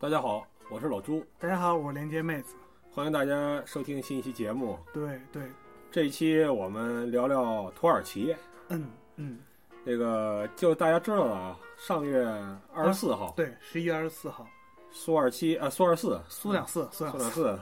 大家好，我是老朱，大家好，我是连接妹子。欢迎大家收听新一期节目。对对，这一期我们聊聊土耳其。嗯嗯，这个就大家知道了啊，上月二十四号，对，十一月二十四号，苏二七啊，苏二四，苏两四，苏两四，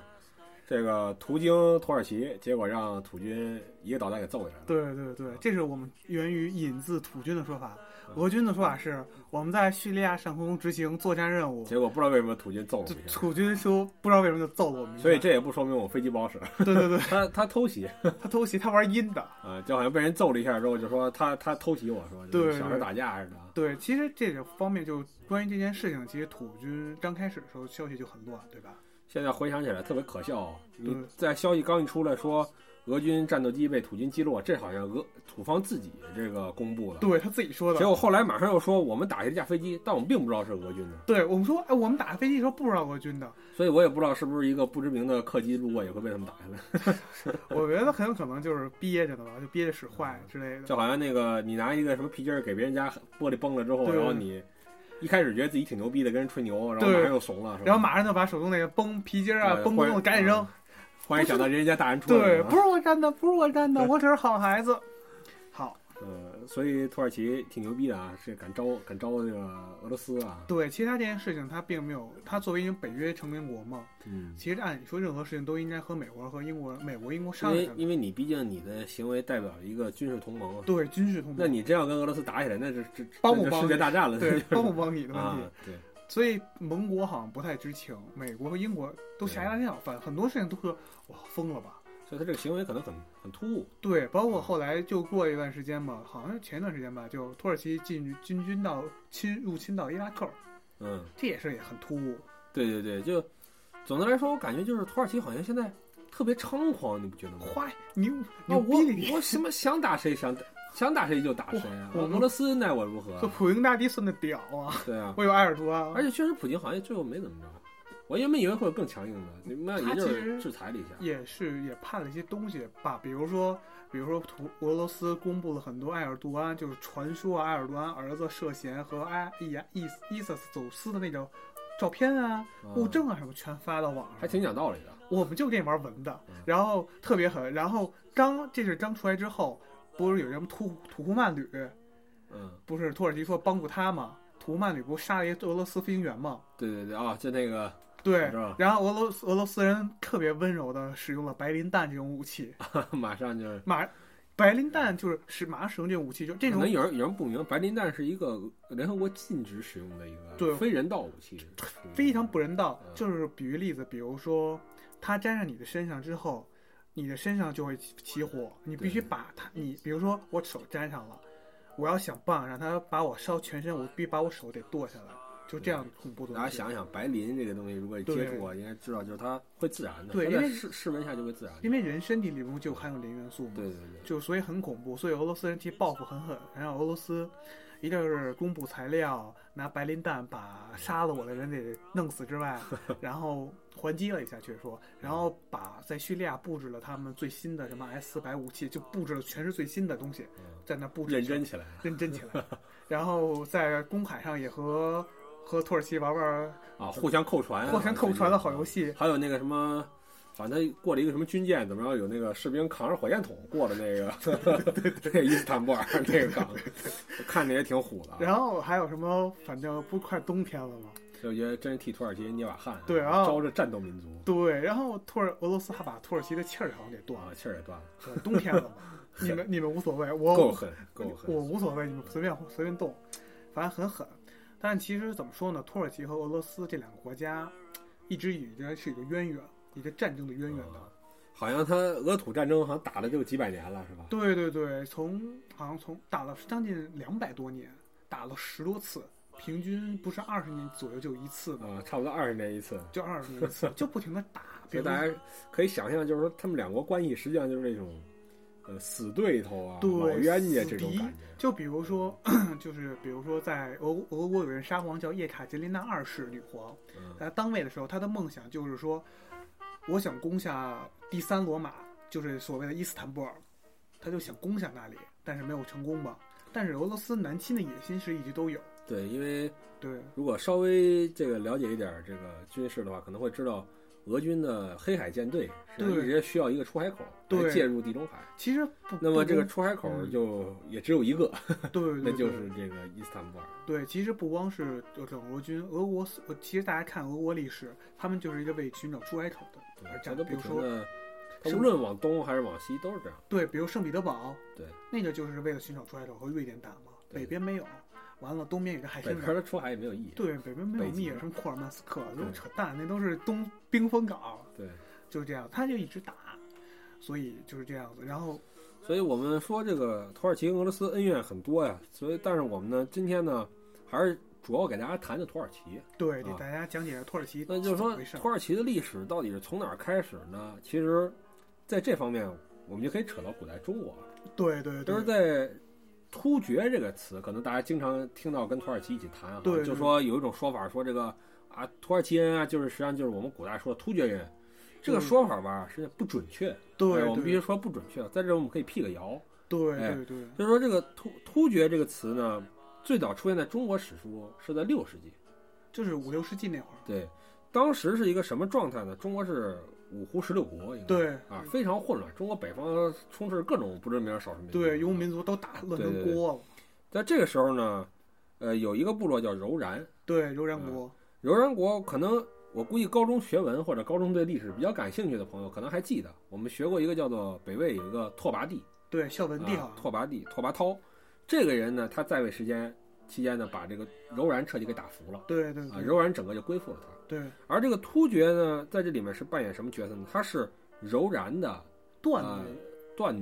这个途经土耳其，结果让土军一个导弹给揍下来了。对对对，这是我们源于引自土军的说法。俄军的说法是，我们在叙利亚上空执行作战任务，结果不知道为什么土军揍了一下。土军说不知道为什么就揍了我们，所以这也不说明我飞机不好使。对对对，他他偷袭，他偷袭，他玩阴的啊，就好像被人揍了一下之后，就说他他偷袭我说，对，小孩打架似的。对，其实这个方面就关于这件事情，其实土军刚开始的时候消息就很乱，对吧？现在回想起来特别可笑，你在消息刚一出来说。俄军战斗机被土军击落，这好像俄土方自己这个公布的，对他自己说的。结果后来马上又说我们打下一架飞机，但我们并不知道是俄军的。对我们说，哎，我们打飞机的时候不知道俄军的，所以我也不知道是不是一个不知名的客机路过也会被他们打下来。我觉得很有可能就是憋着的吧，就憋着使坏之类的。就好像那个你拿一个什么皮筋给别人家玻璃崩了之后，然后你一开始觉得自己挺牛逼的，跟人吹牛，然后马上又怂了，然后马上就把手中那个绷皮筋啊、绷绷的赶紧扔。忽然想到人家大人出来对，不是我干的，不是我干的，我只是好孩子。好，呃，所以土耳其挺牛逼的啊，是敢招敢招这个俄罗斯啊。对，其他这件事情他并没有，他作为一个北约成员国嘛，嗯，其实按理说任何事情都应该和美国和英国、美国、英国商量。因为因为你毕竟你的行为代表了一个军事同盟。对，军事同盟。那你真要跟俄罗斯打起来，那是这帮不帮世界大战了？对，帮不帮你的问题。对。所以盟国好像不太知情，美国和英国都吓一大跳，反正很多事情都是哇疯了吧？所以他这个行为可能很很突兀。对，包括后来就过一段时间嘛，好像是前一段时间吧，就土耳其进进军到侵入侵到伊拉克，嗯，这也是也很突兀。对对对，就总的来说，我感觉就是土耳其好像现在特别猖狂，你不觉得吗？坏牛牛逼！我什么想打谁想打。想打谁就打谁啊！我俄罗斯奈我如何？这普京大帝算的屌啊！对啊，我有埃尔多啊，而且确实普京好像最后没怎么着。我原本以为会有更强硬的，你们也就是制裁了一下，也是也判了一些东西吧。比如说，比如说，图俄罗斯公布了很多埃尔杜安，就是传说埃尔杜安儿子涉嫌和埃伊伊伊萨斯走私的那种照片啊、物证啊什么，全发到网上，还挺讲道理的。我们就给你玩文的，然后特别狠。然后刚这是刚出来之后。不是有什么土土库曼旅，嗯，不是土耳其说帮助他吗？土库曼旅不杀了一俄罗斯飞行员吗？对对对啊，就那个对，然后俄罗斯俄罗斯人特别温柔的使用了白磷弹这种武器，马上就马白磷弹就是使马上使用这种武器，就这种。可能有人有人不明，白白磷弹是一个联合国禁止使用的一个对非人道武器，非常不人道。就是比喻例子，比如说它粘上你的身上之后。你的身上就会起火，你必须把它，你比如说我手沾上了，我要想办法让它把我烧全身，我必须把我手得剁下来，就这样恐怖的。大家想想，白磷这个东西，如果接触过，应该知道就是它会自燃的，对，因为室室温下就会自燃。因为人身体里面就含有磷元素嘛，对对对，就所以很恐怖，所以俄罗斯人其实报复很狠，然后俄罗斯。一定是公布材料，拿白磷弹把杀了我的人给弄死之外，然后还击了一下，却说，然后把在叙利亚布置了他们最新的什么 S 四百武器，就布置了全是最新的东西，在那布置认真起来，认真起来，然后在公海上也和和土耳其玩玩啊，互相扣船，互相扣船的好游戏，还有那个什么。反正过了一个什么军舰，怎么着有那个士兵扛着火箭筒过了那个 那个伊斯坦布尔那个港，看着也挺虎的。然后还有什么？反正不快冬天了吗？就觉得真是替土耳其捏把汗。对啊，招着战斗民族。对，然后土耳俄罗斯还把土耳其的气儿好像给断了，气儿也断了。冬天了嘛，你们你们无所谓，我够狠够狠，我无所谓，你们随便随便动，反正很狠。但其实怎么说呢？土耳其和俄罗斯这两个国家一直以来是一个渊源。一个战争的渊源的，好像他俄土战争好像打了就几百年了，是吧？对对对，从好像从打了将近两百多年，打了十多次，平均不是二十年左右就一次吗？啊，差不多二十年一次，就二十年一次，就不停的打。所以大家可以想象，就是说他们两国关系实际上就是那种，呃，死对头啊，老冤家这种感觉。就比如说，就是比如说，在俄俄国有人沙皇叫叶卡捷琳娜二世女皇，在当位的时候，她的梦想就是说。我想攻下第三罗马，就是所谓的伊斯坦布尔，她就想攻下那里，但是没有成功吧。但是俄罗斯南侵的野心是一直都有。对，因为对如果稍微这个了解一点儿这个军事的话，可能会知道俄军的黑海舰队是对一直需要一个出海口对来介入地中海。其实不，那么这个出海口嗯就也只有一个，光对对 那就是这个伊斯坦布尔。对，其实不光是这种俄军，俄国，呃其实大家看俄国历史，他们就是一个为寻找出海口的而战。比如说，停的，它无论往东还是往西都是这样。对，比如圣彼得堡，对，那个就是为了寻找出海口和瑞典打嘛，北边没有，完了东边有个海参崴。北边的出海也没有意义。对，北边没有北极密，什么库尔曼斯克，都是扯淡，那都是东冰封港，对，就是这样，他就一直打，所以就是这样子。然后，所以我们说这个土耳其跟俄罗斯恩怨很多呀。所以，但是我们呢，今天呢，还是主要给大家谈的土耳其。对，给啊大家讲解土耳其那就是说土耳其的历史到底是从哪儿开始呢？其实，在这方面，我们就可以扯到古代中国了。对对对，就是在“突厥”这个词，可能大家经常听到跟土耳其一起谈啊，就说有一种说法说这个啊，土耳其人啊，就是实际上就是我们古代说的突厥人。这个说法吧，实际上不准确。对哎我们必须说不准确。在这儿我们可以辟个谣，对对，就是说这个突突厥这个词呢，最早出现在中国史书是在六世纪。就是五六世纪那会儿。对，当时是一个什么状态呢？中国是五胡十六国，对啊，非常混乱。中国北方充斥各种不知名少数民族。对，游牧民族都打乱成锅了。在这个时候呢，呃，有一个部落叫柔然，对，柔然国。柔然国可能我估计高中学文或者高中对历史比较感兴趣的朋友可能还记得，我们学过一个叫做北魏有一个拓跋帝，对，孝文帝。拓跋帝拓跋焘，这个人呢，他在位时间期间呢，把这个柔然彻底给打服了啊，对对啊柔然整个就归附了他。对，而这个突厥呢，在这里面是扮演什么角色呢？他是柔然的段啊奴。锻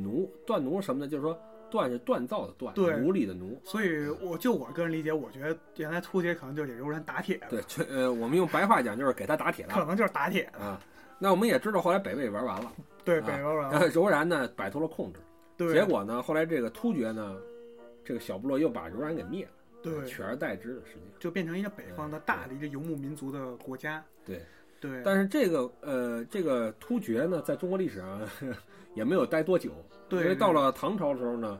奴，什么呢？就是说锻是锻造的锻，对奴隶的奴。所以我就我个人理解，我觉得原来突厥可能就是给柔然打铁的，对，这呃，我们用白话讲就是给他打铁了可能就是打铁的。啊。那我们也知道，后来北魏玩完了，对，啊北柔然。柔然呢摆脱了控制，对，结果呢，后来这个突厥呢，这个小部落又把柔然给灭了，对取而代之的实际上。就变成一个北方的大的一个游牧民族的国家。对，对，但是这个呃，这个突厥呢，在中国历史上 也没有待多久，对因为到了唐朝的时候呢，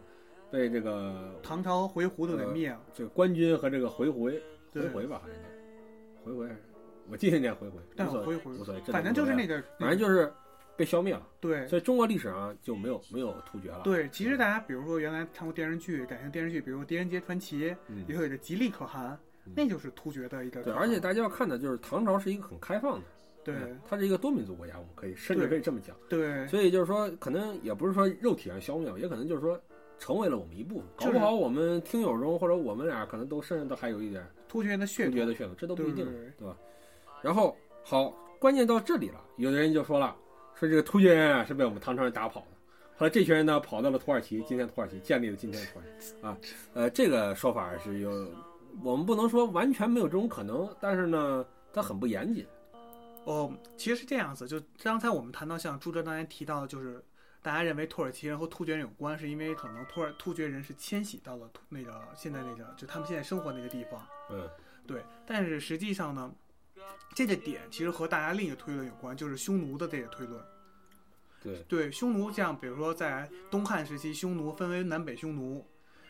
被这个唐朝回鹘都给灭了。这个官军和这个回回回回吧，好像叫回回还是我记得念回回，但无所谓回无所谓，反正就是那，个，反正就是被消灭了。对所以中国历史上就没有没有突厥了。对。其实大家比如说原来看过电视剧，改成电视剧，比如《狄仁杰传奇》，嗯里头有个吉利可汗嗯，那就是突厥的一个对，而且大家要看的就是唐朝是一个很开放的，对嗯它是一个多民族国家，我们可以甚至可以这么讲。对所以就是说，可能也不是说肉体上消灭，也可能就是说成为了我们一部分。搞不好我们听友中或者我们俩可能都甚至都还有一点突厥人的血统。突厥的血统，这都不一定对吧？然后好，关键到这里了，有的人就说了，说这个突厥人啊是被我们唐朝人打跑的。后来这群人呢跑到了土耳其，今天土耳其建立了今天的土耳其啊，呃，这个说法是有，我们不能说完全没有这种可能，但是呢，它很不严谨。哦，其实是这样子，就刚才我们谈到像朱哲刚才提到，就是大家认为土耳其人和突厥人有关，是因为可能突尔突厥人是迁徙到了那个现在那个就他们现在生活那个地方，嗯，对。但是实际上呢，这个点其实和大家另一个推论有关，就是匈奴的这个推论。对，对，匈奴像比如说在东汉时期，匈奴分为南北匈奴，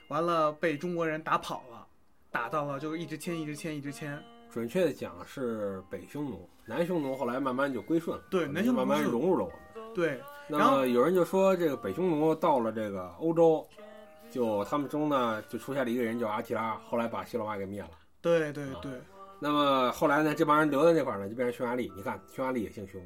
完了被中国人打跑了，打到了就一直迁，一直迁，一直迁。准确的讲是北匈奴，南匈奴后来慢慢就归顺了，对南匈奴慢慢融入了我们。对，那么有人就说，这个北匈奴到了这个欧洲，就他们中呢就出现了一个人叫阿提拉，后来把西罗马给灭了。对对啊对那么后来呢，这帮人留在那块儿呢，就变成匈牙利。你看，匈牙利也姓匈，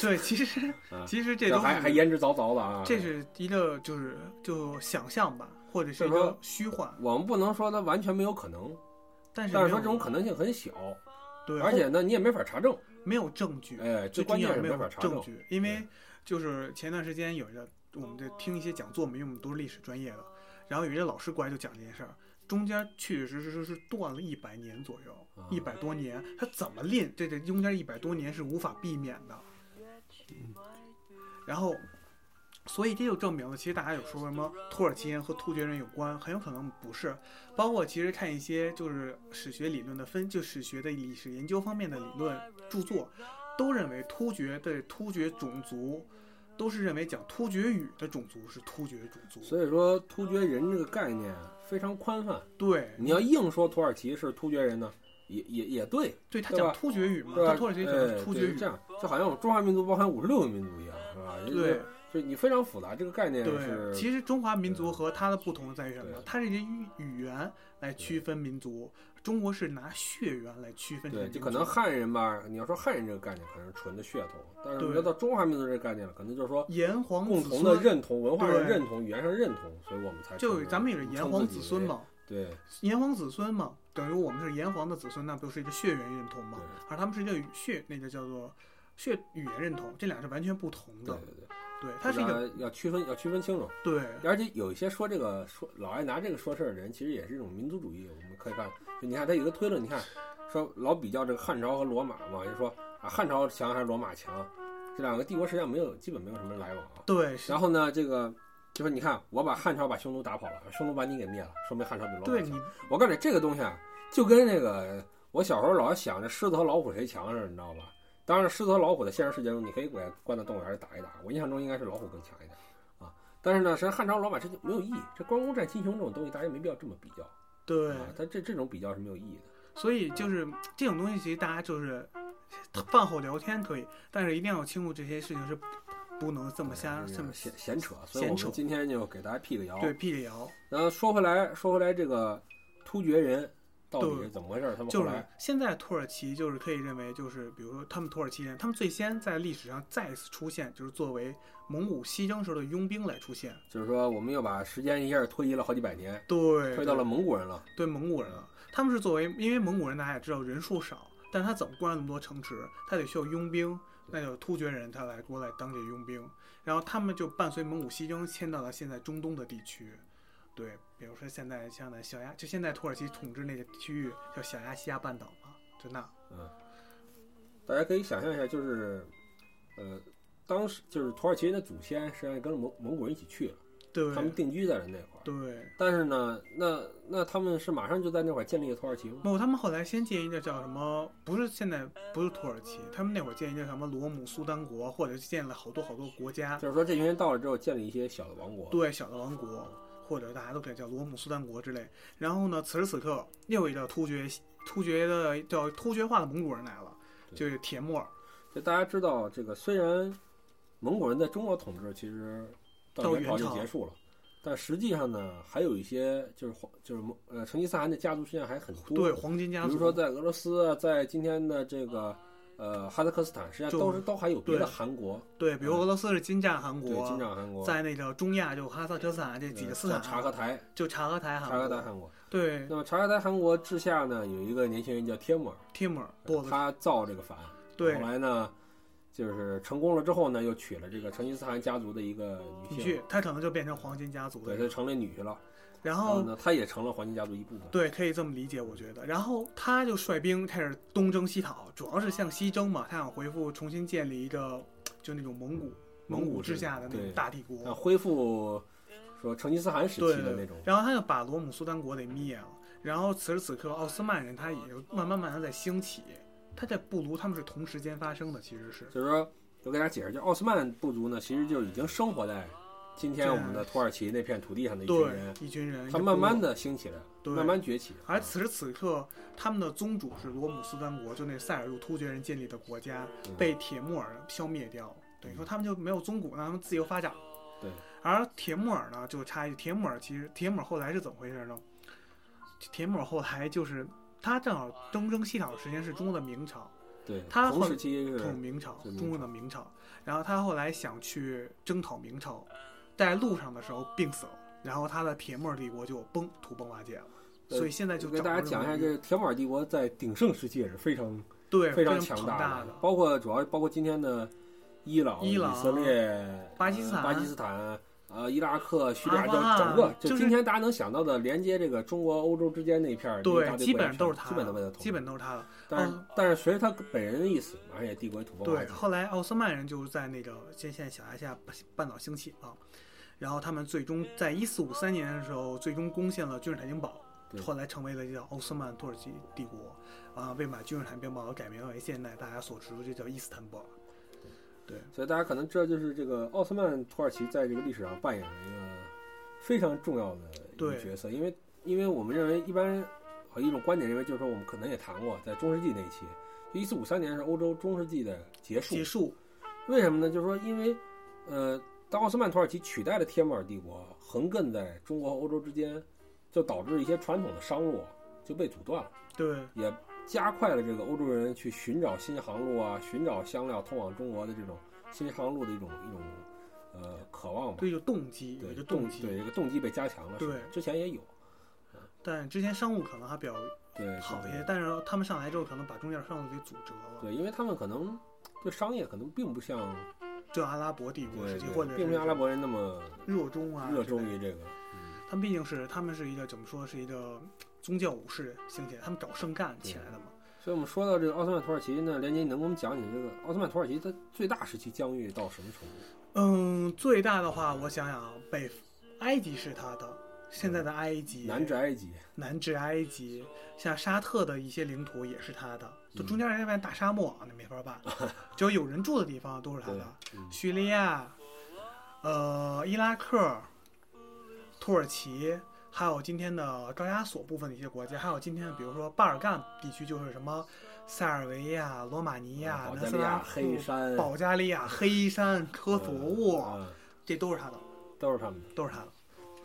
对，其实 啊，其实这这都还还言之凿凿的啊。这是一个就是就想象吧，或者是一个虚幻，我们不能说它完全没有可能，但是但是说这种可能性很小，对，而且呢你也没法查证。没有证据，哎，最最关键是没有法查证。据，因为就是前段时间有一个我们在听一些讲座嘛，因为我们都是历史专业的，然后有一个老师过来就讲这件事儿，中间确确实实是断了一百年左右，啊一百多年，他怎么练？这这中间一百多年是无法避免的。然后，所以这就证明了，其实大家有说什么土耳其人和突厥人有关，很有可能不是。包括其实看一些就是史学理论的分，就史学的历史研究方面的理论著作，都认为突厥的突厥种族，都是认为讲突厥语的种族是突厥种族。所以说，突厥人这个概念非常宽泛。对，你要硬说土耳其是突厥人呢，也也也对，对他讲突厥语嘛？他土耳其讲哎突厥语这，样，就好像我们中华民族包含五十六个民族一样，对，就你非常复杂，这个概念对。是其实中华民族和它的不同在于什么？它是以语语言来区分民族，中国是拿血缘来区分这对。就可能汉人吧，你要说汉人这个概念可能是纯的血统，但是要到中华民族这个概念了，可能就是说炎黄共同的认同、文化上对认同、语言上认同，所以我们才就咱们也是炎称黄子孙嘛，对炎黄子孙嘛，等于我们是炎黄的子孙，那不是一个血缘认同嘛？对而他们是一个语血，那个叫做血语言认同，这俩是完全不同的。对对对，对，它是一个要区分要区分清楚。对而且有一些说这个说老爱拿这个说事儿的人，其实也是一种民族主义。我们可以看，就你看他有一个推论，你看说老比较这个汉朝和罗马嘛，就说啊汉朝强还是罗马强，这两个帝国实际上没有基本没有什么来往啊。对然后呢，这个就说你看我把汉朝把匈奴打跑了，匈奴把你给灭了，说明汉朝比罗马强。对你我告诉你，这个东西啊，就跟那个我小时候老想着狮子和老虎谁强似的，你知道吧？当然，狮子和老虎在现实世界中，你可以给它关到动物园里打一打。我印象中应该是老虎更强一点啊。但是呢，实际上汉朝、罗马这就没有意义。这关公战秦琼这种东西，大家没必要这么比较对啊。它这这种比较是没有意义的。所以就是这种东西，其实大家就是饭后聊天可以，但是一定要清楚这些事情是不能这么瞎这这么闲闲扯，所以我闲扯们今天就给大家辟个谣。对辟个谣。然后说回来，说回来，这个突厥人到底是怎么回事？他们就是现在土耳其就是可以认为就是比如说他们土耳其人，他们最先在历史上再次出现，就是作为蒙古西征时候的佣兵来出现。就是说，我们又把时间一下推移了好几百年，对，推到了蒙古人了。对蒙古人了。他们是作为，因为蒙古人大家也知道人数少，但他怎么关那么多城池？他得需要佣兵，那就突厥人他来过来当这佣兵，然后他们就伴随蒙古西征迁到了现在中东的地区。对，比如说现在像那小亚，就现在土耳其统治那个区域叫小亚细亚半岛嘛，就那。嗯大家可以想象一下，就是，呃，当时就是土耳其人的祖先实际上跟蒙蒙古人一起去了，对他们定居在了那块儿。对，但是呢，那那他们是马上就在那块儿建立了土耳其吗？不，他们后来先建一个叫什么？不是现在不是土耳其，他们那会儿建一个什么罗姆苏丹国，或者建了好多好多国家。就是说这群人到了之后，建立一些小的王国。对，小的王国，或者大家都可以叫罗姆苏丹国之类。然后呢，此时此刻又有一个突厥突厥的叫突厥化的蒙古人来了，就是铁木尔。就大家知道，这个虽然蒙古人在中国统治其实到到元朝元朝就结束了，但实际上呢，还有一些就是皇就是蒙呃成吉思汗的家族实际上还很多。对，黄金家族。比如说在俄罗斯啊，在今天的这个呃哈萨克斯坦，实际上都是都还有别的韩国，对，比如俄罗斯是金帐汗对国，金帐韩国，在那个中亚就哈萨克斯坦这几个斯坦，察合台，就察合台哈察合台韩。国。对，那么察合台韩国治下呢，有一个年轻人叫帖木儿，帖木尔波子。他造这个反，对后来呢，就是成功了之后呢，又娶了这个成吉思汗家族的一个女婿，，他可能就变成黄金家族对，他成了女婿了。然然后后呢，他也成了黄金家族一部分。对，可以这么理解，我觉得。然后他就率兵开始东征西讨，主要是向西征嘛，他想恢复、重新建立一个就那种蒙古蒙古之下的那种大帝国。想恢复说成吉思汗时对期的那种。然后他就把罗姆苏丹国给灭了。然后此时此刻，奥斯曼人他也就慢慢慢慢在兴起。他在部族他们是同时间发生的，其实是就是说，我给大家解释，就奥斯曼部族呢，其实就已经生活在今天我们的土耳其那片土地上的一群对人，一群人，他慢慢的兴起来，对慢慢崛起。而此时此刻，他们的宗主是罗姆斯丹国，就那塞尔柱突厥人建立的国家，嗯被铁木尔消灭掉，等于说他们就没有宗主，让他们自由发展。对，而铁木尔呢，就插一句，铁木尔其实铁木尔后来是怎么回事呢？铁木尔后来就是他正好东征西讨的时间是中国的明朝，对，他后期是统明朝，中国的明朝。然后他后来想去征讨明朝，在路上的时候病死了，然后他的铁木尔帝国就崩土崩瓦解了。呃所以现在就给大家讲一下，这铁木尔帝国在鼎盛时期也是非常对非常常强大的，包括主要包括今天的伊朗、伊朗以色列、巴基斯坦呃巴基斯坦。呃，伊拉克、叙利亚，就整个就就是今天大家能想到的连接这个中国、欧洲之间那一片儿，对基本都是他，基本都被他统基本都是他的。但是、嗯但是随着他本人的意思，马上也帝国土崩瓦对，解。后来奥斯曼人就是在那个现现在小亚细亚半岛兴起了，然后他们最终在一四五三年的时候，最终攻陷了君士坦丁堡，后来成为了叫奥斯曼土耳其帝国，啊，为把君士坦丁堡改名为现在大家所知的这叫伊斯坦布尔。对，所以大家可能知道，就是这个奥斯曼土耳其在这个历史上扮演了一个非常重要的一个对角色，因为因为我们认为一般和一种观点认为，就是说我们可能也谈过，在中世纪那一期，就一四五三年是欧洲中世纪的结束。结束，为什么呢？就是说，因为呃，当奥斯曼土耳其取代了帖木儿帝国，横亘在中国和欧洲之间，就导致一些传统的商路啊就被阻断了，对也加快了这个欧洲人去寻找新航路啊，寻找香料通往中国的这种新航路的一种一种呃渴望吧。对，有动机，对一个动机。对这个动机被加强了。对之前也有。但之前商务可能还比较对，好一些，但是他们上来之后，可能把中间商务给阻折了。对，因为他们可能对商业可能并不像这阿拉伯帝国时期，或者并不像阿拉伯人那么热衷啊，热衷于这个。嗯，他们毕竟是他们是一个怎么说是一个宗教武士兴起来，他们找圣干起来的嘛。所以我们说到这个奥斯曼土耳其呢，连杰，你能给我们讲讲这个奥斯曼土耳其它最大时期疆域到什么程度？嗯，最大的话，我想想啊，北埃及是他的，现在的埃及，南至埃及，南至埃及，像沙特的一些领土也是他的，就嗯中间那片大沙漠，那没法办，只要有人住的地方都是他的。，嗯，叙利亚、呃，伊拉克、土耳其，还有今天的高加索部分的一些国家，还有今天的比如说巴尔干地区，就是什么塞尔维亚、罗马尼亚、南斯拉夫、黑山、保加利亚、黑山、科索沃，啊，这都是他的，都是他们的。都是他的。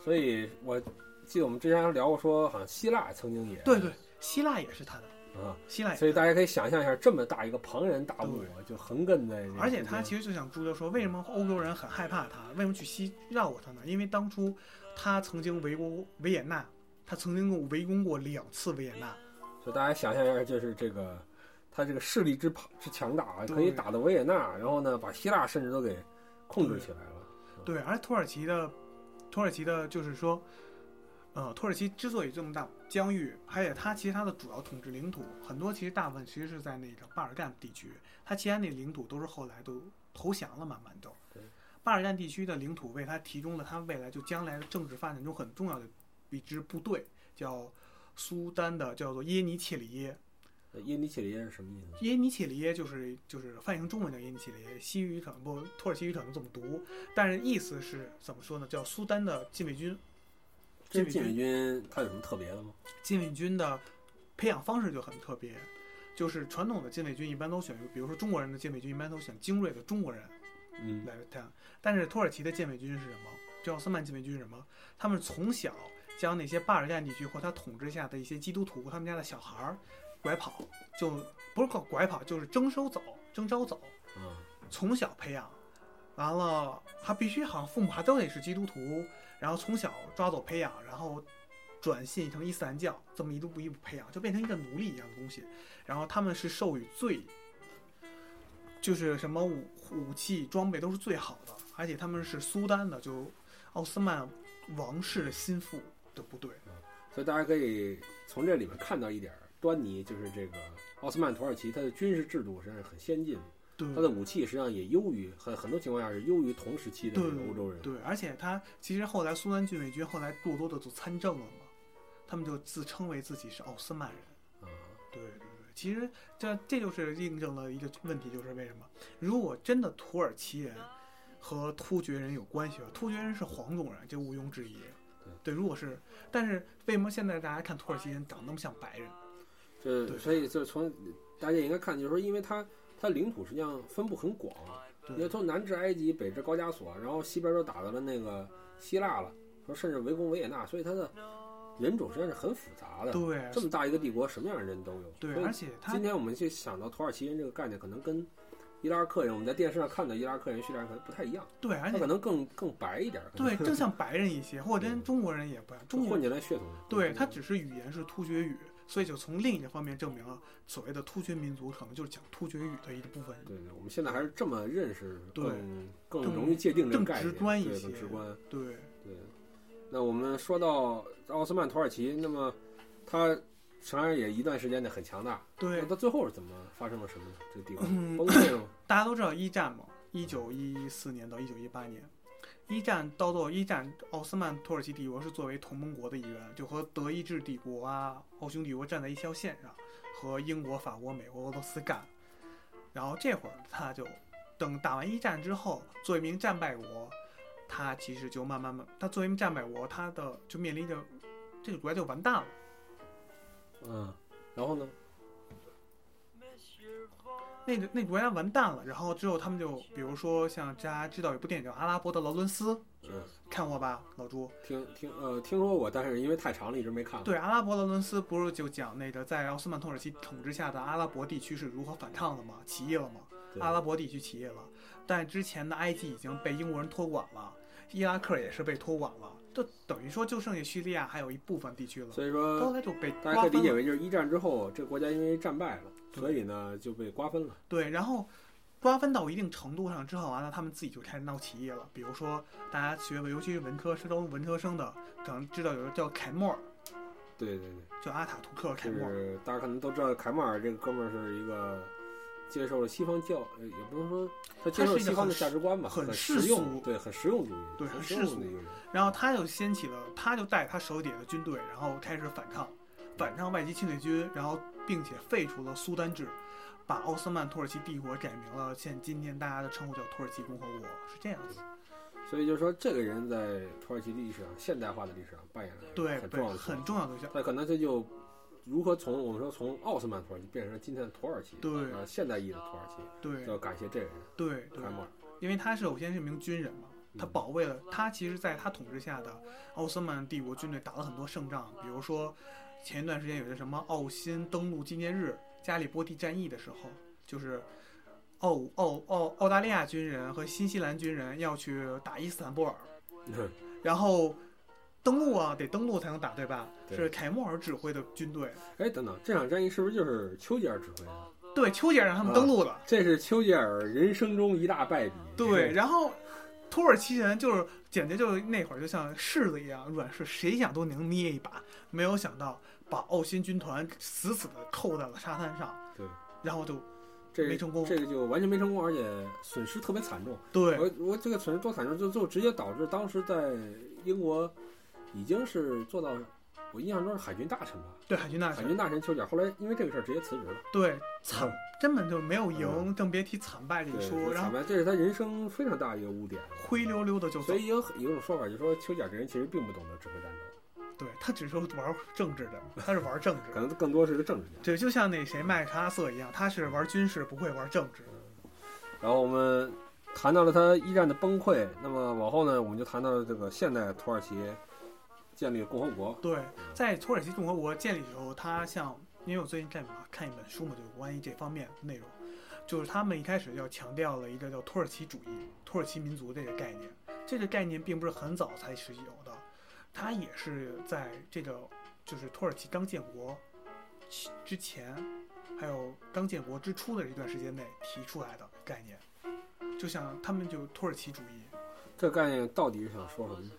所以我记得我们之前还聊过说，好像希腊曾经也对对，希腊也是他的，啊，希腊所以大家可以想象一下，这么大一个庞然大物啊，就横亘在。而且他其实就像朱德说，为什么欧洲人很害怕他？为什么去西绕过他呢？因为当初他曾经围攻维也纳，他曾经过围攻过两次维也纳。所以大家想象一下，就是这个他这个势力之庞之强大可以打到维也纳，然后呢，把希腊甚至都给控制起来了。对，而土耳其的，土耳其的就是说，呃，土耳其之所以这么大疆域，而且它其实它的主要统治领土很多，其实大部分其实是在那个巴尔干地区，它其他那领土都是后来都投降了，慢慢都对。巴尔干地区的领土为它提供了它未来就将来的政治发展中很重要的一支部队，叫苏丹的叫做耶尼切里耶。耶尼切里耶是什么意思？耶尼切里耶就是就是翻译成中文叫耶尼切里耶，西语可能不土耳其语可能这么读，但是意思是怎么说呢？叫苏丹的禁卫军。这禁卫军它有什么特别的吗？禁卫军的培养方式就很特别，就是传统的禁卫军一般都选，比如说中国人的禁卫军一般都选精锐的中国人嗯，来培养，但是土耳其的禁卫军是什么？就奥斯曼禁卫军是什么？他们从小将那些巴尔干地区或他统治下的一些基督徒，他们家的小孩儿拐跑，就不是靠拐跑，就是征收走，征召走。嗯，从小培养，完了他必须好像父母还都得是基督徒，然后从小抓走培养，然后转信成伊斯兰教，这么一步一步培养，就变成一个奴隶一样的东西。然后他们是授予最，就是什么武武器装备都是最好的，而且他们是苏丹的，就奥斯曼王室的心腹的部队。所以大家可以从这里面看到一点端倪，就是这个奥斯曼土耳其它的军事制度实际上是很先进，对它的武器实际上也优于很很多情况下是优于同时期的欧洲人。对，而且他其实后来苏丹禁卫军后来过多的就参政了嘛，他们就自称为自己是奥斯曼人。啊，对对对，其实这这就是印证了一个问题，就是为什么如果真的土耳其人和突厥人有关系的话，突厥人是黄种人，这毋庸置疑。对，如果是，但是为什么现在大家看土耳其人长那么像白人？这对所以就是从大家也应该看，就是说，因为它它领土实际上分布很广，因为对从南至埃及，北至高加索，然后西边都打到了那个希腊了，说甚至围攻维也纳，所以它的人种实际上是很复杂的。对这么大一个帝国，什么样的人都有。对，而且他今天我们去想到土耳其人这个概念，可能跟伊拉克人，我们在电视上看到伊拉克人、叙利亚人可能不太一样，对，而且他可能更更白一点，对更像白人一些，或者跟中国人也不一样。中国混进来血统。对他只是语言是突厥语，所以就从另一个方面证明了所谓的突厥民族可能就是讲突厥语的一部分。对对，我们现在还是这么认识，对更更容易界定这个更概念，直观一对些更直观。对，对，那我们说到奥斯曼土耳其，那么它虽然也一段时间内很强大，对那，到最后是怎么发生了什么呢？这个帝国嗯崩溃了吗？大家都知道一战嘛，一九一四年到一九一八年，一战到最后一战，奥斯曼土耳其帝国是作为同盟国的一员，就和德意志帝国啊、奥匈帝国站在一条线上，和英国、法国、美国、俄罗斯干。然后这会儿他就等打完一战之后，作为一名战败国，他其实就慢慢慢，他作为一名战败国，他的就面临着这个国家就完蛋了。嗯，然后呢？那个那个国家完蛋了，然后之后他们就，比如说像大家知道有部电影叫《阿拉伯的劳伦斯》，嗯，看过吧，老朱？听听呃听说过，但是因为太长了，一直没看。对，《阿拉伯劳伦斯》不是就讲那个在奥斯曼土耳其统治下的阿拉伯地区是如何反抗的吗？起义了吗？阿拉伯地区起义了，但之前的埃及已经被英国人托管了，伊拉克也是被托管了，就等于说就剩下叙利亚还有一部分地区了，所以后说，来就被大家可以理解。为就是一战之后，这个国家因为战败了，对所以呢就被瓜分了。对，然后瓜分到一定程度上之后，完了他们自己就开始闹起义了。比如说大家学的，尤其是文科生、文科生的，可能知道有个叫凯莫尔，对对对，叫阿塔图克凯就莫尔。是大家可能都知道，凯莫尔这个哥们儿是一个接受了西方教，呃，也不能说他接受西方的价值观吧，很很世俗实用，对，很实用主义，对很世俗的一个人。然后他就掀起了，他就带他手底下的军队，然后开始反抗，反抗外籍侵略军，然后并且废除了苏丹制，把奥斯曼土耳其帝国改名了，现今天大家的称呼叫土耳其共和国，是这样子。所以就是说，这个人在土耳其历史上现代化的历史上扮演了对对很重要，的角色很重要的角色。那可能这就如何从我们说从奥斯曼土耳其变成今天的土耳其，对呃，现代意义的土耳其，对就要感谢这个人对对凯，莫尔。因为他是首先是一名军人嘛，他嗯保卫了他其实在他统治下的奥斯曼帝国军队打了很多胜仗，比如说前一段时间有个什么奥新登陆纪念日、加里波第战役的时候，就是澳澳澳澳大利亚军人和新西兰军人要去打伊斯坦布尔，嗯然后登陆啊，得登陆才能打，对吧？对是凯莫尔指挥的军队，哎，等等，这场战役是不是就是丘吉尔指挥的？对，丘吉尔让他们登陆的。这是丘吉尔人生中一大败笔。对，然后土耳其人就是简直就是那会儿就像柿子一样软柿，谁想都能捏一把。没有想到把奥新军团死死的扣在了沙滩上，对，然后就这没成功这个就完全没成功，而且损失特别惨重。对我我这个损失多惨重，就就直接导致当时在英国已经是做到，我印象中是海军大臣吧，对海军大臣海军大臣丘吉尔后来因为这个事儿直接辞职了。对惨根本就没有赢，嗯更别提惨败这一对，说，然后惨败，这是他人生非常大的一个污点。灰溜溜的就走所。以有有一种说法，就是说丘吉尔这人其实并不懂得指挥战争，对他只是玩政治的，他是玩政治 可。能更多是个政治家。对，就像那谁麦克阿瑟一样，他是玩军事，不会玩政治。然后我们谈到了他一战的崩溃，那么往后呢，我们就谈到了这个现代土耳其建立共和国。对，在土耳其共和国建立的时候，他像，因为我最近在看一本书嘛，就是关于这方面内容，就是他们一开始要强调了一个叫土耳其主义、土耳其民族这个概念。这个概念并不是很早才是有的，它也是在这个就是土耳其刚建国之前，还有刚建国之初的一段时间内提出来的概念。就像他们就土耳其主义，这个概念到底是想说什么呢？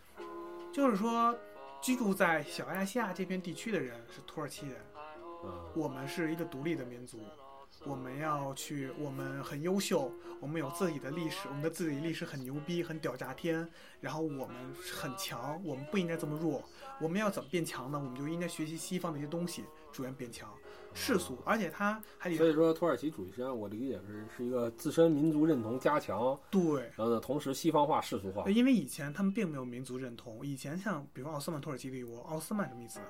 就是说居住在小亚细亚这片地区的人是土耳其人。啊，我们是一个独立的民族，我们要去，我们很优秀，我们有自己的历史，我们的自己历史很牛逼，很屌炸天，然后我们很强，我们不应该这么弱。我们要怎么变强呢？我们就应该学习西方的一些东西，逐渐变强。世俗，而且他还得所以说土耳其主义实际上我理解是是一个自身民族认同加强，对。然后呢，同时西方化、世俗化。因为以前他们并没有民族认同，以前像比如奥斯曼土耳其帝国，奥斯曼什么意思？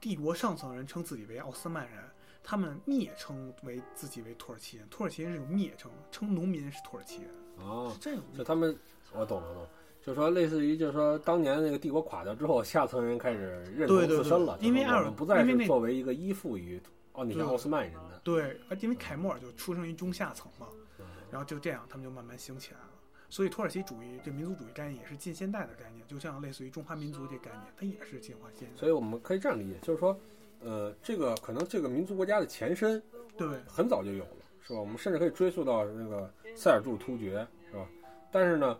帝国上层人称自己为奥斯曼人，他们蔑称为自己为土耳其人，土耳其人是有蔑称，称农民是土耳其人，哦是，这种就他们，我懂了，懂了。就是说，类似于就是说，当年那个帝国垮掉之后，下层人开始认同自身了，对因为我们不再是作为一个依附于奥那些奥斯曼人的。对，而因为凯末尔就出生于中下层嘛，嗯然后就这样他们就慢慢兴起来了。所以土耳其主义这民族主义概念也是近现代的概念，就像类似于中华民族这概念，它也是进化现代。所以我们可以这样理解，就是说，呃，这个可能这个民族国家的前身对很早就有了，是吧？我们甚至可以追溯到那个塞尔柱突厥，是吧？但是呢，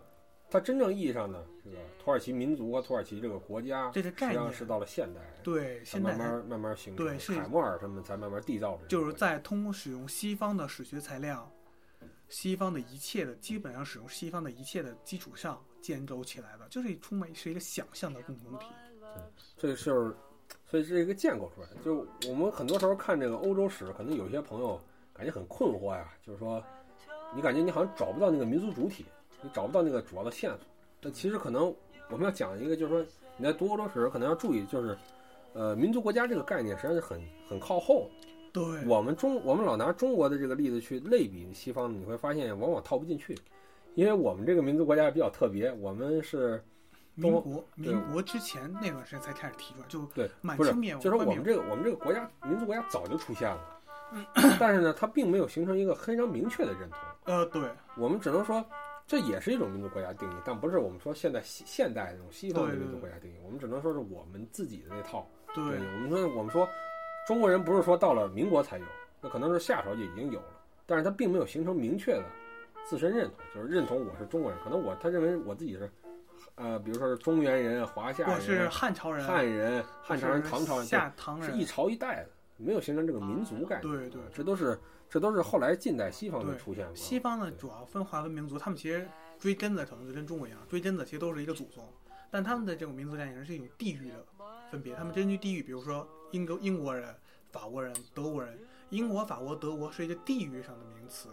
它真正意义上呢这个土耳其民族和土耳其这个国家，这个实际概念，上是到了现代对现代慢慢慢慢形成，对是凯末尔他们才慢慢缔造的就是，在通过使用西方的史学材料，西方的一切的基本上使用西方的一切的基础上建构起来的，就是充满是一个想象的共同体。这个就是，所以是一个建构出来的。就我们很多时候看这个欧洲史，可能有些朋友感觉很困惑呀，就是说，你感觉你好像找不到那个民族主体，你找不到那个主要的线索。但其实可能我们要讲一个，就是说你在读欧洲史可能要注意，就是呃，民族国家这个概念实际上是很很靠后。对，我们中我们老拿中国的这个例子去类比西方，你会发现往往套不进去，因为我们这个民族国家比较特别，我们是民国民国之前那段时间才开始提出来，就满清灭亡，就是说我们这个我们这个国家民族国家早就出现了，但是呢，它并没有形成一个非常明确的认同。呃，对，我们只能说，这也是一种民族国家定义，但不是我们说现在现现代这种西方的民族国家定义。我们只能说是我们自己的那套。对，我们说我们说中国人不是说到了民国才有，那可能是夏朝就已经有了，但是他并没有形成明确的自身认同，就是认同我是中国人。可能我他认为我自己是，呃，比如说是中原人、华夏我是人、汉朝人，汉人、汉朝人、唐朝人，夏唐人，是一朝一代的，没有形成这个民族概念。对对。这都是这都是后来近代西方的出现的。西方呢，主要分划分民族，他们其实追根子可能就跟中国一样，追根子其实都是一个祖宗，但他们的这种民族概念是一种地域的分别，他们根据地域，比如说英国英国人、法国人、德国人，英国、法国、德国是一个地域上的名词，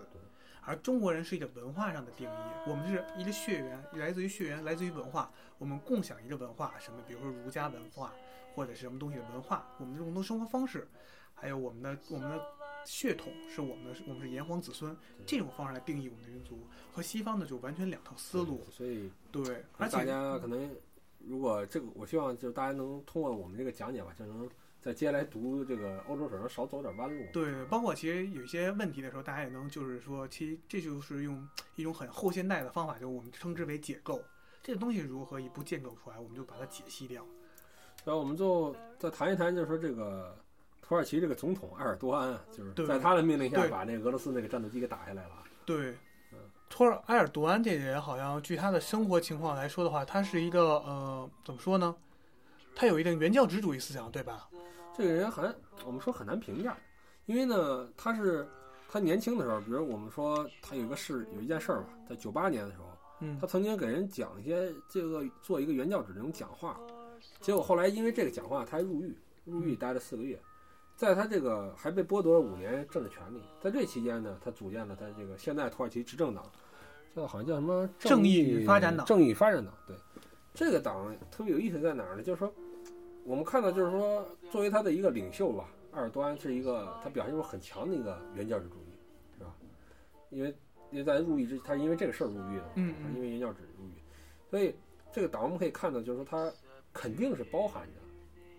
而中国人是一个文化上的定义，我们是一个血缘，来自于血缘，来自于文化，我们共享一个文化，什么，比如说儒家文化或者是什么东西的文化，我们的共同生活方式，还有我们的我们的血统是我们的，我们是炎黄子孙，这种方式来定义我们的民族，和西方的就完全两套思路。所以对，而且大且家可能如果这个，我希望就是大家能通过我们这个讲解吧，就能在接下来读这个欧洲史能少走点弯路。对，包括其实有一些问题的时候，大家也能就是说，其实这就是用一种很后现代的方法，就是我们称之为解构。这个东西如何一步建构出来，我们就把它解析掉。然后我们最后再谈一谈，就是说这个土耳其这个总统埃尔多安啊，就是在他的命令下对把那个俄罗斯那个战斗机给打下来了。对嗯，托尔埃尔多安这个人，好像据他的生活情况来说的话，他是一个呃，怎么说呢？他有一定原教旨主义思想，对吧？这个人很，我们说很难评价，因为呢，他是他年轻的时候，比如我们说他有一个事，有一件事儿吧，在九八年的时候，嗯他曾经给人讲一些这个做一个原教旨这种讲话，结果后来因为这个讲话，他还入狱，入狱待了四个月，在他这个还被剥夺了五年政治权利，在这期间呢，他组建了他这个现在土耳其执政党，叫好像叫什么正义发展党正义与发展党，对，这个党特别有意思在哪儿呢？就是说，我们看到就是说，作为他的一个领袖吧，埃尔多安是一个他表现出很强的一个原教旨主义，是吧？因为因为在入狱之，他因为这个事儿入狱的嘛，嗯嗯因为原教旨入狱，所以这个党我们可以看到，就是说他肯定是包含着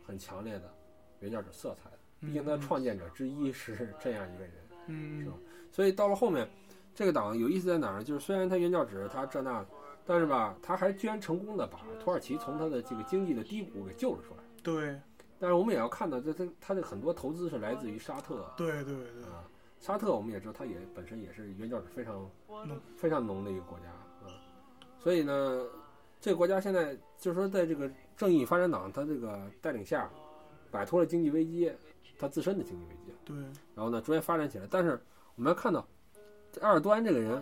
很强烈的原教旨色彩的，毕竟他的创建者之一是这样一个人，嗯是吧所以到了后面，这个党有意思在哪儿呢？就是虽然他原教旨他这那，但是吧，他还居然成功的把土耳其从他的这个经济的低谷给救了出来。对。但是我们也要看到，这这它的很多投资是来自于沙特对对对，啊，沙特我们也知道，它也本身也是原教旨非常浓非常浓的一个国家啊，所以呢，这个国家现在就是说，在这个正义发展党它这个带领下，摆脱了经济危机，它自身的经济危机，对。然后呢，逐渐发展起来。但是我们要看到，这埃尔多安这个人，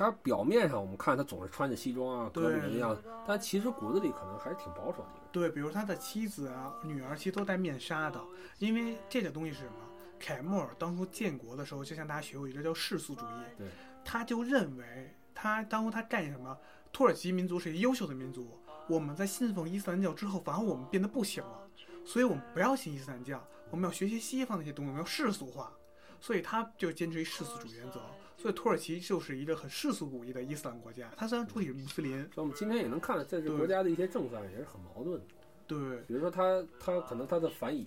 他表面上我们看他总是穿着西装啊，革命人的样子，但其实骨子里可能还是挺保守的一个人。对，比如他的妻子啊、女儿其实都戴面纱的，因为这个东西是什么？凯末尔当初建国的时候，就像大家学过一个叫世俗主义，对，他就认为他当初他干什么？土耳其民族是一个优秀的民族，我们在信奉伊斯兰教之后，反而我们变得不行了，所以我们不要信伊斯兰教，我们要学习西方那些东西，我们要世俗化，所以他就坚持一世俗主义原则。所以土耳其就是一个很世俗主义的伊斯兰国家，它虽然主体是穆斯林，所以我们今天也能看到，在这个国家的一些政策上也是很矛盾的。对比如说他他可能他的反以，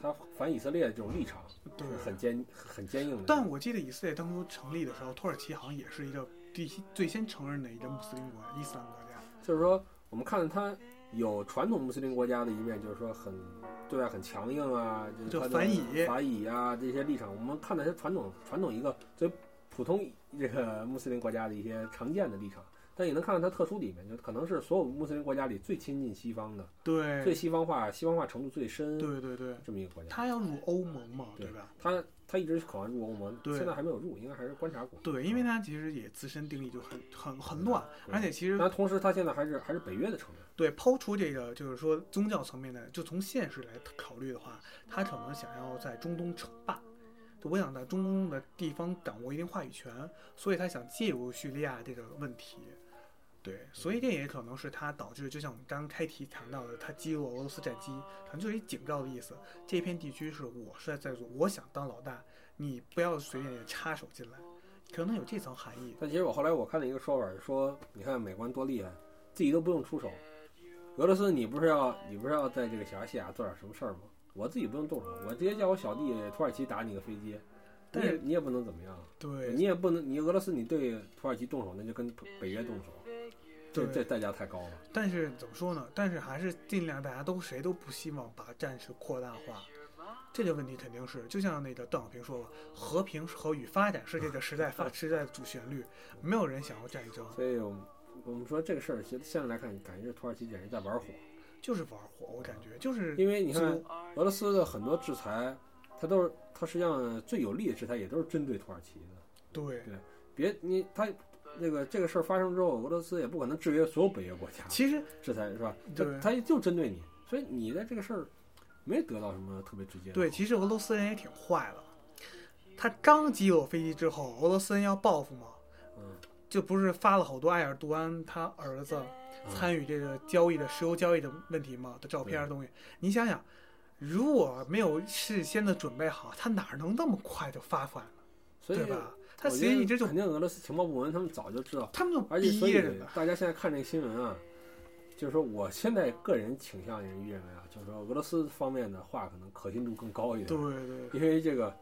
他反以色列的这种立场对是。很坚很坚硬的。但我记得以色列当初成立的时候，土耳其好像也是一个第最先承认的一个穆斯林国家、伊斯兰国家。就是说，我们看到他有传统穆斯林国家的一面，就是说很对外很强硬啊，就反以反以啊这些立场，我们看到些传统传统一个最普通这个穆斯林国家的一些常见的立场。但也能看到它特殊的一面，就可能是所有穆斯林国家里最亲近西方的、对最，西方化、西方化程度最深对对对，这么一个国家。他要入欧盟嘛，对对吧？他他一直渴望入欧盟，对现在还没有入，应该还是观察国。对，因为他其实也自身定义就很很很乱，而且其实那同时他现在还是还是北约的成员。对抛出这个就是说宗教层面的，就从现实来考虑的话，他可能想要在中东称霸。就我想在中东的地方掌握一定话语权，所以他想介入叙利亚这个问题，对，所以这也可能是他导致，就像我们刚开题谈到的，他击落俄罗斯战机，可能就是一警告的意思。这片地区是我是在做，我想当老大，你不要随便插手进来，可能有这层含义。但其实我后来我看了一个说法，说你看美国人多厉害，自己都不用出手。俄罗斯，你不是要你不是要在这个小亚细亚做点什么事儿吗？我自己不用动手，我直接叫我小弟土耳其打你个飞机，你也你也不能怎么样。对，你也不能，你俄罗斯你对土耳其动手，那就跟北约动手。这这代价太高了。但是怎么说呢？但是还是尽量，大家都谁都不希望把战事扩大化。这个问题肯定是，就像那个邓小平说了，和平和与发展是这个时代发 时代的主旋律，没有人想要战争。所以，我们说这个事儿，现现在来看，感觉土耳其简直在玩火，就是玩火。我感觉就是因为你看俄罗斯的很多制裁，它都是它实际上最有力的制裁也都是针对土耳其的。对对，别你他。那个这个事儿发生之后，俄罗斯也不可能制约所有北约国家，其实制裁是吧？对，他就针对你，所以你的这个事儿没得到什么特别直接。对，其实俄罗斯人也挺坏的，他刚击落飞机之后，俄罗斯人要报复嘛，嗯，就不是发了好多埃尔多安他儿子参与这个交易的石油交易的问题嘛的照片的东西。你想想，如果没有事先的准备好，他哪能那么快就发出来了？对吧？他其实一直就肯定俄罗斯情报部门他们早就知道，他们就而且所以大家现在看这个新闻啊，就是说我现在个人倾向于认为啊，就是说俄罗斯方面的话可能可信度更高一点。对对。因为这个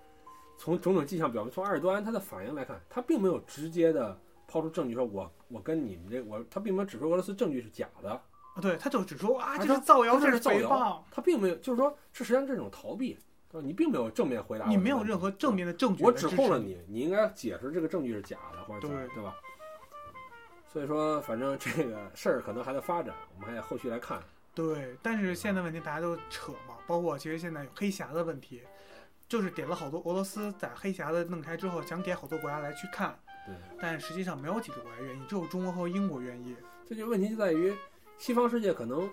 从种种迹象表明，从埃尔多安他的反应来看，他并没有直接的抛出证据说我我跟你们这我他并没有指出俄罗斯证据是假的啊，对，他就只说啊这是造谣，这是造谣，他并没有就是说这实际上这种逃避。你并没有正面回答，你没有任何正面的证据。我指控了你，你应该解释这个证据是假的，或者对对吧？所以说，反正这个事儿可能还在发展，我们还得后续来看。对，但是现在问题大家都扯嘛，包括其实现在有黑匣的问题，就是点了好多俄罗斯在黑匣子弄开之后，想给好多国家来去看，对，但实际上没有几个国家愿意，只有中国和英国愿意。这就问题就在于，西方世界可能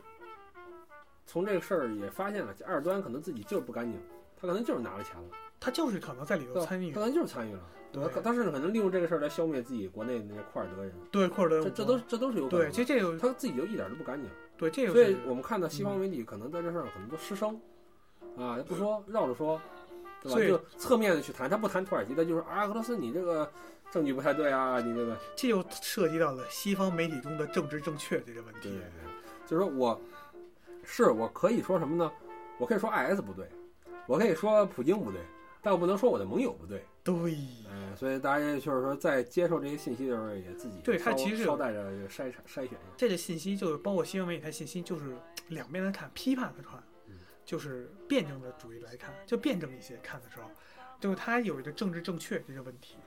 从这个事儿也发现了，埃尔多安可能自己就是不干净。他可能就是拿了钱了，他就是可能在里头参与，可能就是参与了，对，他甚至可能利用这个事儿来消灭自己国内的那些库尔德人，对库尔德，这这都这都是有可能，对，其实这个他自己就一点都不干净，对，这个，所以我们看到西方媒体可能在这事儿上可能都失声，啊，不说绕着说，对吧？就侧面的去谈，他不谈土耳其，他就说啊，俄罗斯你这个证据不太对啊，你这个，这就涉及到了西方媒体中的政治正确这个问题，就是说我是我可以说什么呢？我可以说 IS 不对。我可以说普京不对，但我不能说我的盟友不对。对，嗯，所以大家就是说，在接受这些信息的时候，也自己对他其实捎带着筛筛筛选一下。这个信息就是包括新闻媒体，它信息就是两边来看，批判的看，就是辩证的主义来看，就辩证一些看的时候，就是它有一个政治正确这个问题。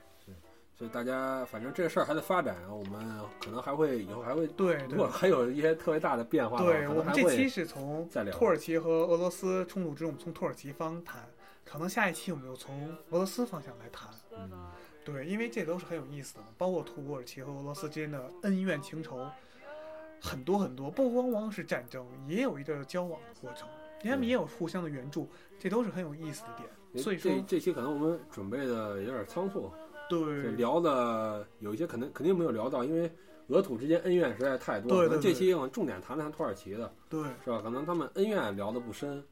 所以大家反正这事儿还在发展，我们可能还会以后还会对，如果还有一些特别大的变化，对我们这期是从土耳其和俄罗斯冲突之中，从土耳其方谈，可能下一期我们又从俄罗斯方向来谈。嗯，对，因为这都是很有意思的，包括土耳其和俄罗斯之间的恩怨情仇很多很多，不光光是战争，也有一个交往的过程，他们也有互相的援助，这都是很有意思的点。所以说这期可能我们准备的有点仓促。对，聊的有一些可能肯定没有聊到，因为俄土之间恩怨实在太多。对对。这期我们重点谈谈土耳其的，对，是吧？可能他们恩怨聊的不深，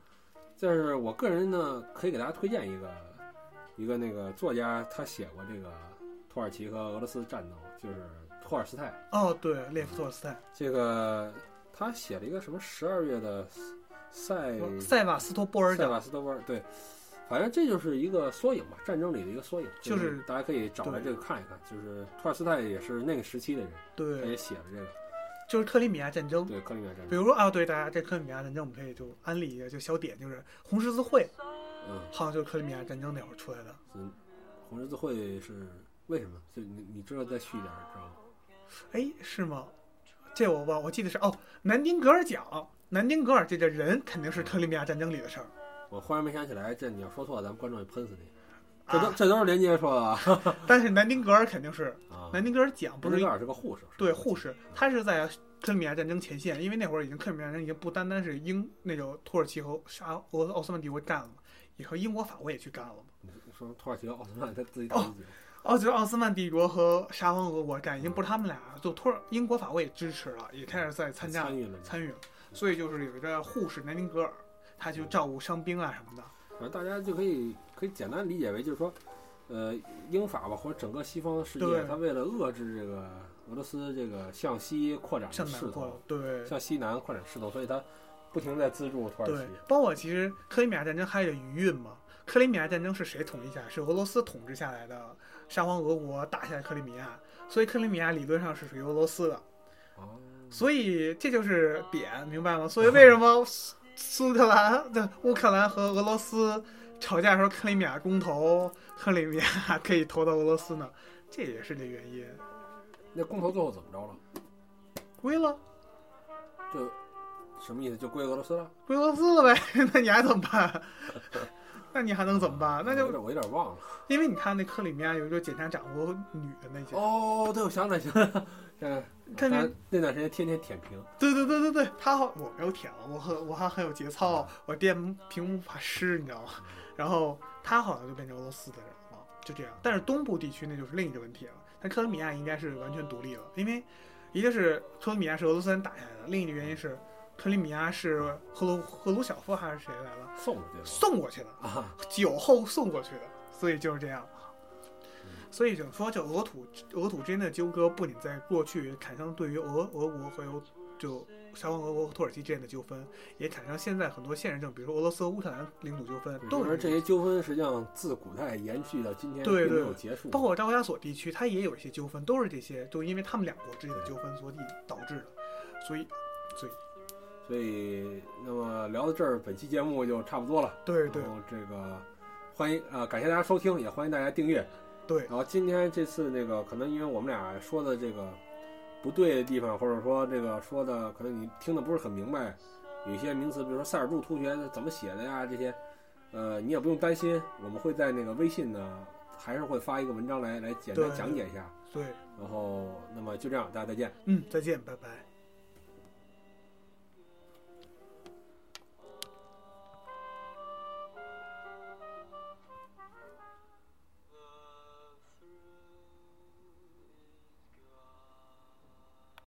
但是我个人呢，可以给大家推荐一个一个那个作家，他写过这个土耳其和俄罗斯战斗，就是托尔斯泰。哦，对，列夫·托尔斯泰。这个他写了一个什么十二月的塞塞瓦斯托波尔。塞瓦斯托波尔，对。反正这就是一个缩影吧，战争里的一个缩影，就是大家可以找来这个看一看。就是托尔斯泰也是那个时期的人，对，他也写了这个，就是克里米亚战争。对，克里米亚战争。比如说啊，对大家这克里米亚战争，我们可以就安利一个就小点，就是红十字会，嗯，好像就是克里米亚战争那会儿出来的。嗯，红十字会是为什么？就你你知道再续一点知道吗？哎，是吗？这我忘，我记得是哦，南丁格尔奖，南丁格尔这个人肯定是克里米亚战争里的事儿。我忽然没想起来，这你要说错了，咱们观众也喷死你。这都这都是连接说的啊。但是南丁格尔肯定是，南丁格尔讲不是。南丁格尔是个护士。对，护士，他是在克里米亚战争前线，因为那会儿已经克里米亚战争已经不单单是英那种土耳其和沙俄奥斯曼帝国干了嘛，也和英国法国也去干了嘛。说土耳其和奥斯曼他自己打自己。奥就是奥斯曼帝国和沙皇俄国战，已经不是他们俩，就托尔英国法国也支持了，也开始在参加参与了。参与了，所以就是有一个护士南丁格尔，他就照顾伤兵啊什么的。反正大家就可以可以简单理解为，就是说，呃，英法吧，或者整个西方世界他，为了遏制这个俄罗斯这个向西扩展的势头对向西南扩展势头，所以他不停在资助土耳对其。，包括其实克里米亚战争还有余韵嘛。克里米亚战争是谁统一下？是俄罗斯统治下来的沙皇俄国打下来克里米亚，所以克里米亚理论上是属于俄罗斯的。哦，所以这就是点，明白吗？所以为什么苏格兰的乌克兰和俄罗斯吵架的时候，克里米亚公投，克里米亚可以投到俄罗斯呢？这也是这原因。那公投最后怎么着了？归了，就什么意思？就归俄罗斯了？归俄罗斯了呗？那你还怎么办？那你还能怎么办？那就我有点忘了。因为你看那克里米亚有一个检察长国女的那些，哦，对，我想起来，想起来了。嗯，看见他那段时间天天舔屏。对对对对对，他好，我没有舔了，我很我还很有节操，我电屏幕法师，你知道吗？然后他好像就变成俄罗斯的人了，就这样。但是东部地区那就是另一个问题了，但克里米亚应该是完全独立了，因为一个是克里米亚是俄罗斯人打下来的，另一个原因是克里米亚是赫鲁赫鲁晓夫还是谁来了送过去的送过去的，啊，酒后送过去的，所以就是这样。所以就说，这俄土俄土之间的纠葛，不仅在过去产生对于俄俄国和有就沙皇俄国和土耳其之间的纠纷，也产生现在很多现实症，比如说俄罗斯和乌克兰领土纠纷，都是这些纠纷实际上自古代延续到今天，对并没有对结束。包括高加索地区，它也有一些纠纷，都是这些，都因为他们两国之间的纠纷所以导致的。所以，所以，所以，那么聊到这儿，本期节目就差不多了。对对然后这个欢迎啊、呃感谢大家收听，也欢迎大家订阅。对然后今天这次那个可能因为我们俩说的这个不对的地方，或者说这个说的可能你听的不是很明白，有一些名词，比如说塞尔柱突厥怎么写的呀这些，呃，你也不用担心，我们会在那个微信呢，还是会发一个文章来来简单讲解一下。对，然后，那么就这样，大家再见。嗯，再见，拜拜。